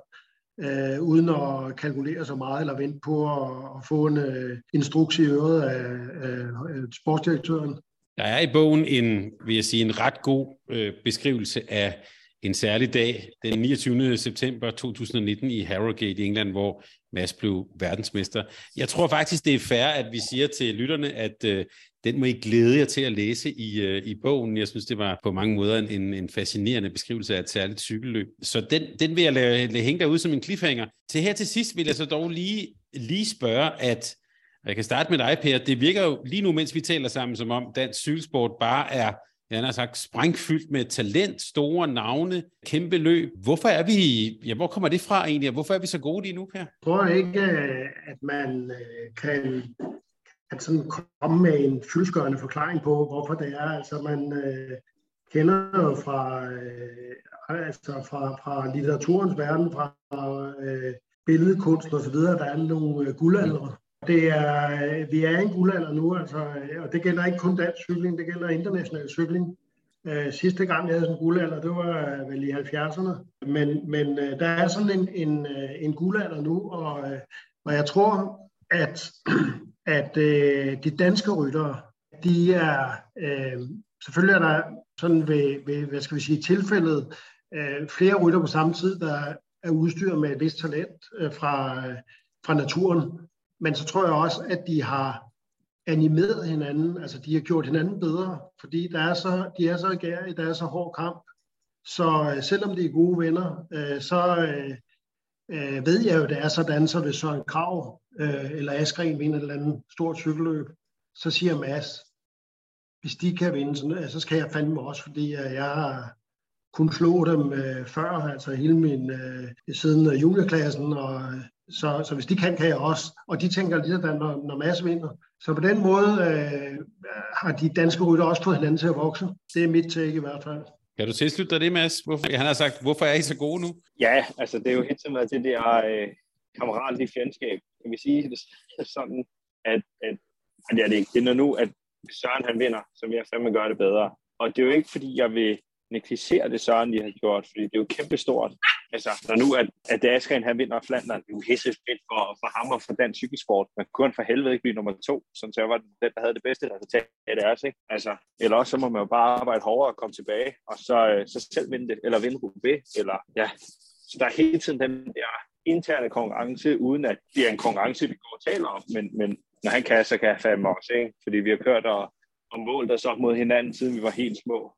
øh, uden at kalkulere så meget eller vente på at, at få en øh, instruks i øret af, af, af sportsdirektøren. Der er i bogen en, vil jeg sige, en ret god øh, beskrivelse af en særlig dag, den 29. september 2019 i Harrogate i England, hvor Mads blev verdensmester. Jeg tror faktisk, det er fair, at vi siger til lytterne, at øh, den må I glæde jer til at læse i, øh, i bogen. Jeg synes, det var på mange måder en, en fascinerende beskrivelse af et særligt cykelløb. Så den, den vil jeg lade, lade hænge derude som en cliffhanger. Til her til sidst vil jeg så dog lige, lige spørge, at jeg kan starte med dig, Per. Det virker jo lige nu, mens vi taler sammen, som om dansk cykelsport bare er han har sagt, sprængfyldt med talent, store navne, kæmpe løb. Hvorfor er vi, ja, hvor kommer det fra egentlig, og hvorfor er vi så gode lige nu, Per? Jeg tror ikke, øh, at man øh, kan, kan sådan komme med en fyldskørende forklaring på, hvorfor det er. Altså, man øh, kender jo fra, øh, altså fra, fra litteraturens verden, fra øh, billedkunst videre. der er nogle øh, guldaldre, det er, vi er i en guldalder nu, altså, og det gælder ikke kun dansk cykling, det gælder international cykling. Øh, sidste gang, jeg havde sådan en guldalder, det var øh, vel i 70'erne. Men, men øh, der er sådan en, en, øh, en guldalder nu, og, øh, og jeg tror, at, *clears throat* at de danske ryttere, de er, selvfølgelig er der sådan ved, ved hvad skal vi sige, tilfældet, flere rytter på samme tid, der er udstyret med et vist talent fra, fra naturen. Men så tror jeg også, at de har animeret hinanden, altså de har gjort hinanden bedre, fordi der er så, de er så gære, der er så hård kamp. Så øh, selvom de er gode venner, øh, så øh, øh, ved jeg jo, det er sådan, så hvis Søren Krav øh, eller Askren vinder et eller andet stort cykelløb, så siger Mads, hvis de kan vinde, så, øh, så skal jeg fandme også, fordi øh, jeg har kun slå dem øh, før, altså hele min øh, siden juniorklassen, og øh, så, så hvis de kan, kan jeg også. Og de tænker lige sådan, når, når Mads vinder. Så på den måde øh, har de danske rytter også fået hinanden til at vokse. Det er mit take i hvert fald. Kan du tilslutte dig det, Mads? Hvorfor, han har sagt, hvorfor er I så gode nu? Ja, altså det er jo helt simpelthen det der øh, kammeratlige fjendskab. Kan vi sige det *laughs* sådan, at, at, at det er det ikke. Det er nu, at Søren han vinder, som jeg fandme gør det bedre. Og det er jo ikke, fordi jeg vil negligere det Søren lige har gjort, fordi det er jo kæmpestort. Altså, når nu at, at Askren han vinder Flandern, det er jo hissefedt for, for ham og for dansk cykelsport. Man kunne for helvede ikke blive nummer to, som så var den, der havde det bedste resultat af deres, ikke? Altså, eller også så må man jo bare arbejde hårdere og komme tilbage, og så, øh, så selv vinde det, eller vinde Roubaix, eller ja. Så der er hele tiden den der interne konkurrence, uden at det er en konkurrence, vi går og taler om, men, men når han kan, så kan jeg fandme også, ikke? Fordi vi har kørt og, og målt os op mod hinanden, siden vi var helt små.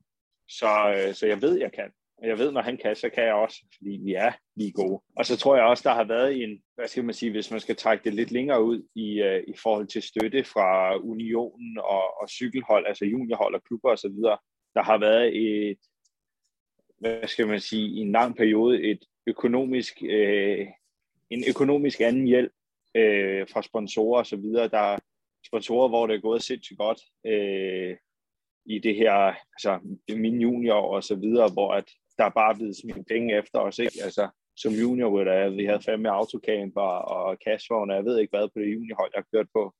Så, øh, så jeg ved, jeg kan. Jeg ved, når han kan, så kan jeg også, fordi vi er lige gode. Og så tror jeg også, der har været en, hvad skal man sige, hvis man skal trække det lidt længere ud i, uh, i forhold til støtte fra unionen og, og cykelhold, altså juniorhold og klubber osv., der har været et, hvad skal man sige, i en lang periode et økonomisk, uh, en økonomisk anden hjælp uh, fra sponsorer osv., der sponsorer, hvor det er gået sindssygt godt. Uh, i det her, altså mine junior og så videre, hvor at der er blevet smidt penge efter os, ikke? Altså, som juniorrytter. Vi havde fandme autocamper og cashvogn, og jeg ved ikke hvad på det juniorhold, jeg har kørt på.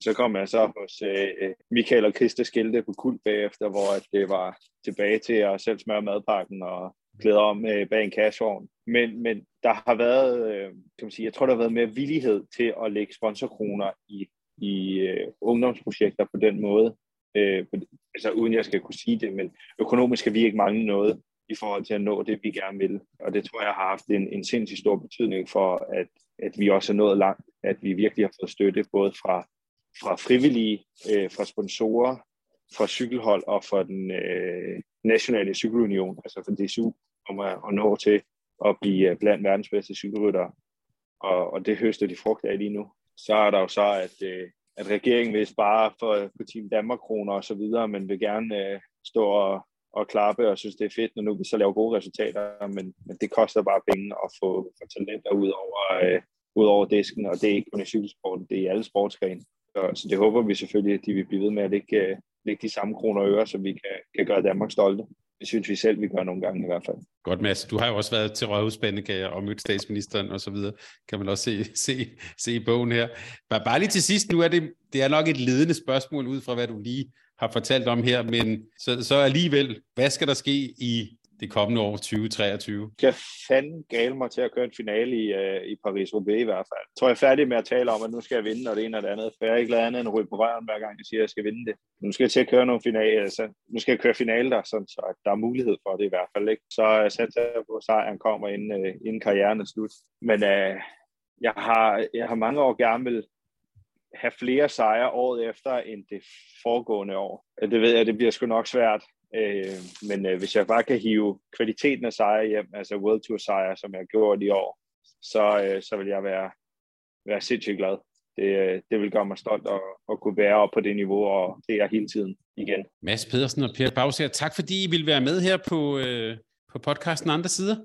Så kom jeg så hos øh, Michael og Christa Skilte på Kult bagefter, hvor at det var tilbage til at selv smøre madpakken og klæde om øh, bag en cashvogn. Men, men der har været, øh, kan man sige, jeg tror, der har været mere villighed til at lægge sponsorkroner i, i øh, ungdomsprojekter på den måde. Øh, altså uden jeg skal kunne sige det, men økonomisk skal vi ikke mangle noget i forhold til at nå det, vi gerne vil. Og det tror jeg har haft en, en sindssygt stor betydning for, at, at vi også er nået langt, at vi virkelig har fået støtte både fra, fra frivillige, øh, fra sponsorer, fra cykelhold og fra den øh, nationale cykelunion, altså fra DSU, om at, at nå til at blive øh, blandt verdens bedste cykelryttere. Og, og det høster de frugt af lige nu. Så er der jo så, at, øh, at regeringen vil spare for, for Team Danmark kroner og så videre, men vil gerne øh, stå og, og klappe og synes, det er fedt, når nu vi så laver gode resultater, men, men det koster bare penge at få, få talenter ud over, øh, ud over disken, og det er ikke kun i cykelsporten, det er i alle sportsgrene. Så, så det håber vi selvfølgelig, at de vil blive ved med at lægge, øh, lægge de samme kroner og øre, så vi kan, kan gøre Danmark stolte. Det synes vi selv, vi gør nogle gange i hvert fald. Godt, Mads. Du har jo også været til Rådhusbandekager og mødt statsministeren og så videre. Kan man også se, *laughs* se, se i bogen her. Bare, bare lige til sidst, nu er det, det er nok et ledende spørgsmål ud fra, hvad du lige har fortalt om her, men så, så alligevel, hvad skal der ske i det kommende år 2023? Jeg fanden gale mig til at køre en finale i, uh, i Paris-Roubaix i hvert fald. Jeg tror, jeg er færdig med at tale om, at nu skal jeg vinde, og det ene og det andet. For jeg er ikke lavet andet end at ryge på røven, hver gang jeg siger, at jeg skal vinde det. Nu skal jeg til at køre nogle finale, altså, nu skal jeg køre finale der, sådan, så der er mulighed for det i hvert fald. Ikke? Så øh, jeg satser på, at sejren kommer, inden, uh, inden karrieren er slut. Men uh, jeg, har, jeg har mange år gerne vil have flere sejre året efter end det foregående år. Det ved jeg, det bliver sgu nok svært. Øh, men øh, hvis jeg bare kan hive kvaliteten af sejre hjem, altså World Tour sejre, som jeg gjort i år, så, øh, så vil jeg være, være sindssygt glad. Det, øh, det vil gøre mig stolt at, at kunne være op på det niveau, og det er hele tiden igen. Mads Pedersen og Per Bagser, tak fordi I vil være med her på, øh, på podcasten Andre Sider.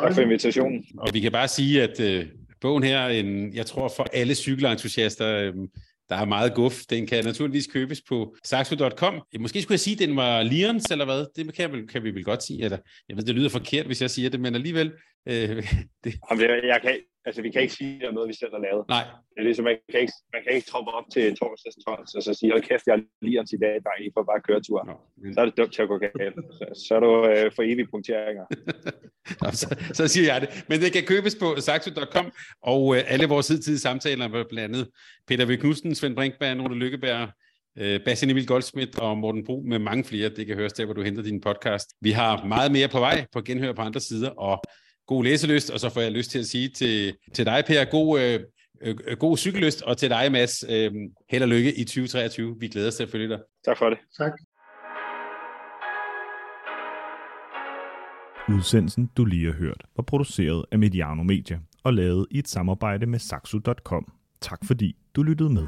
Tak for invitationen. Og vi kan bare sige, at øh, bogen her, en, jeg tror for alle cykelentusiaster, øh, der er meget guf. Den kan naturligvis købes på saxo.com. Øh, måske skulle jeg sige, at den var Lions, eller hvad? Det kan, kan vi vel godt sige. Eller, jeg ved, det lyder forkert, hvis jeg siger det, men alligevel... Øh, *laughs* det... Jamen, jeg kan, altså, vi kan ikke sige, at det er noget, vi selv har lavet. Nej. Det er ligesom, man kan ikke, man kan ikke troppe op til torsdags 12, og så sige, hold kæft, jeg er Lions i dag, der I får bare køretur. Nå. Så er det dumt til at gå galt. Så, så er du øh, for evige punkteringer. *laughs* Nå, så, så siger jeg det. Men det kan købes på saxo.com, og øh, alle vores hidtidige samtaler med blandt andet Peter V. Knudsen, Svend Brinkberg, Rune Lykkeberg, øh, Bastian Emil Goldsmith og Morten Bro med mange flere. Det kan høres der, hvor du henter din podcast. Vi har meget mere på vej på genhør på andre sider, og god læselyst, og så får jeg lyst til at sige til, til dig, Per, god, øh, øh, god cykellyst, og til dig, Mads, øh, held og lykke i 2023. Vi glæder os til at følge dig. Tak for det. Tak. Udsendelsen, du lige har hørt, var produceret af Mediano Media og lavet i et samarbejde med Saxo.com. Tak fordi du lyttede med.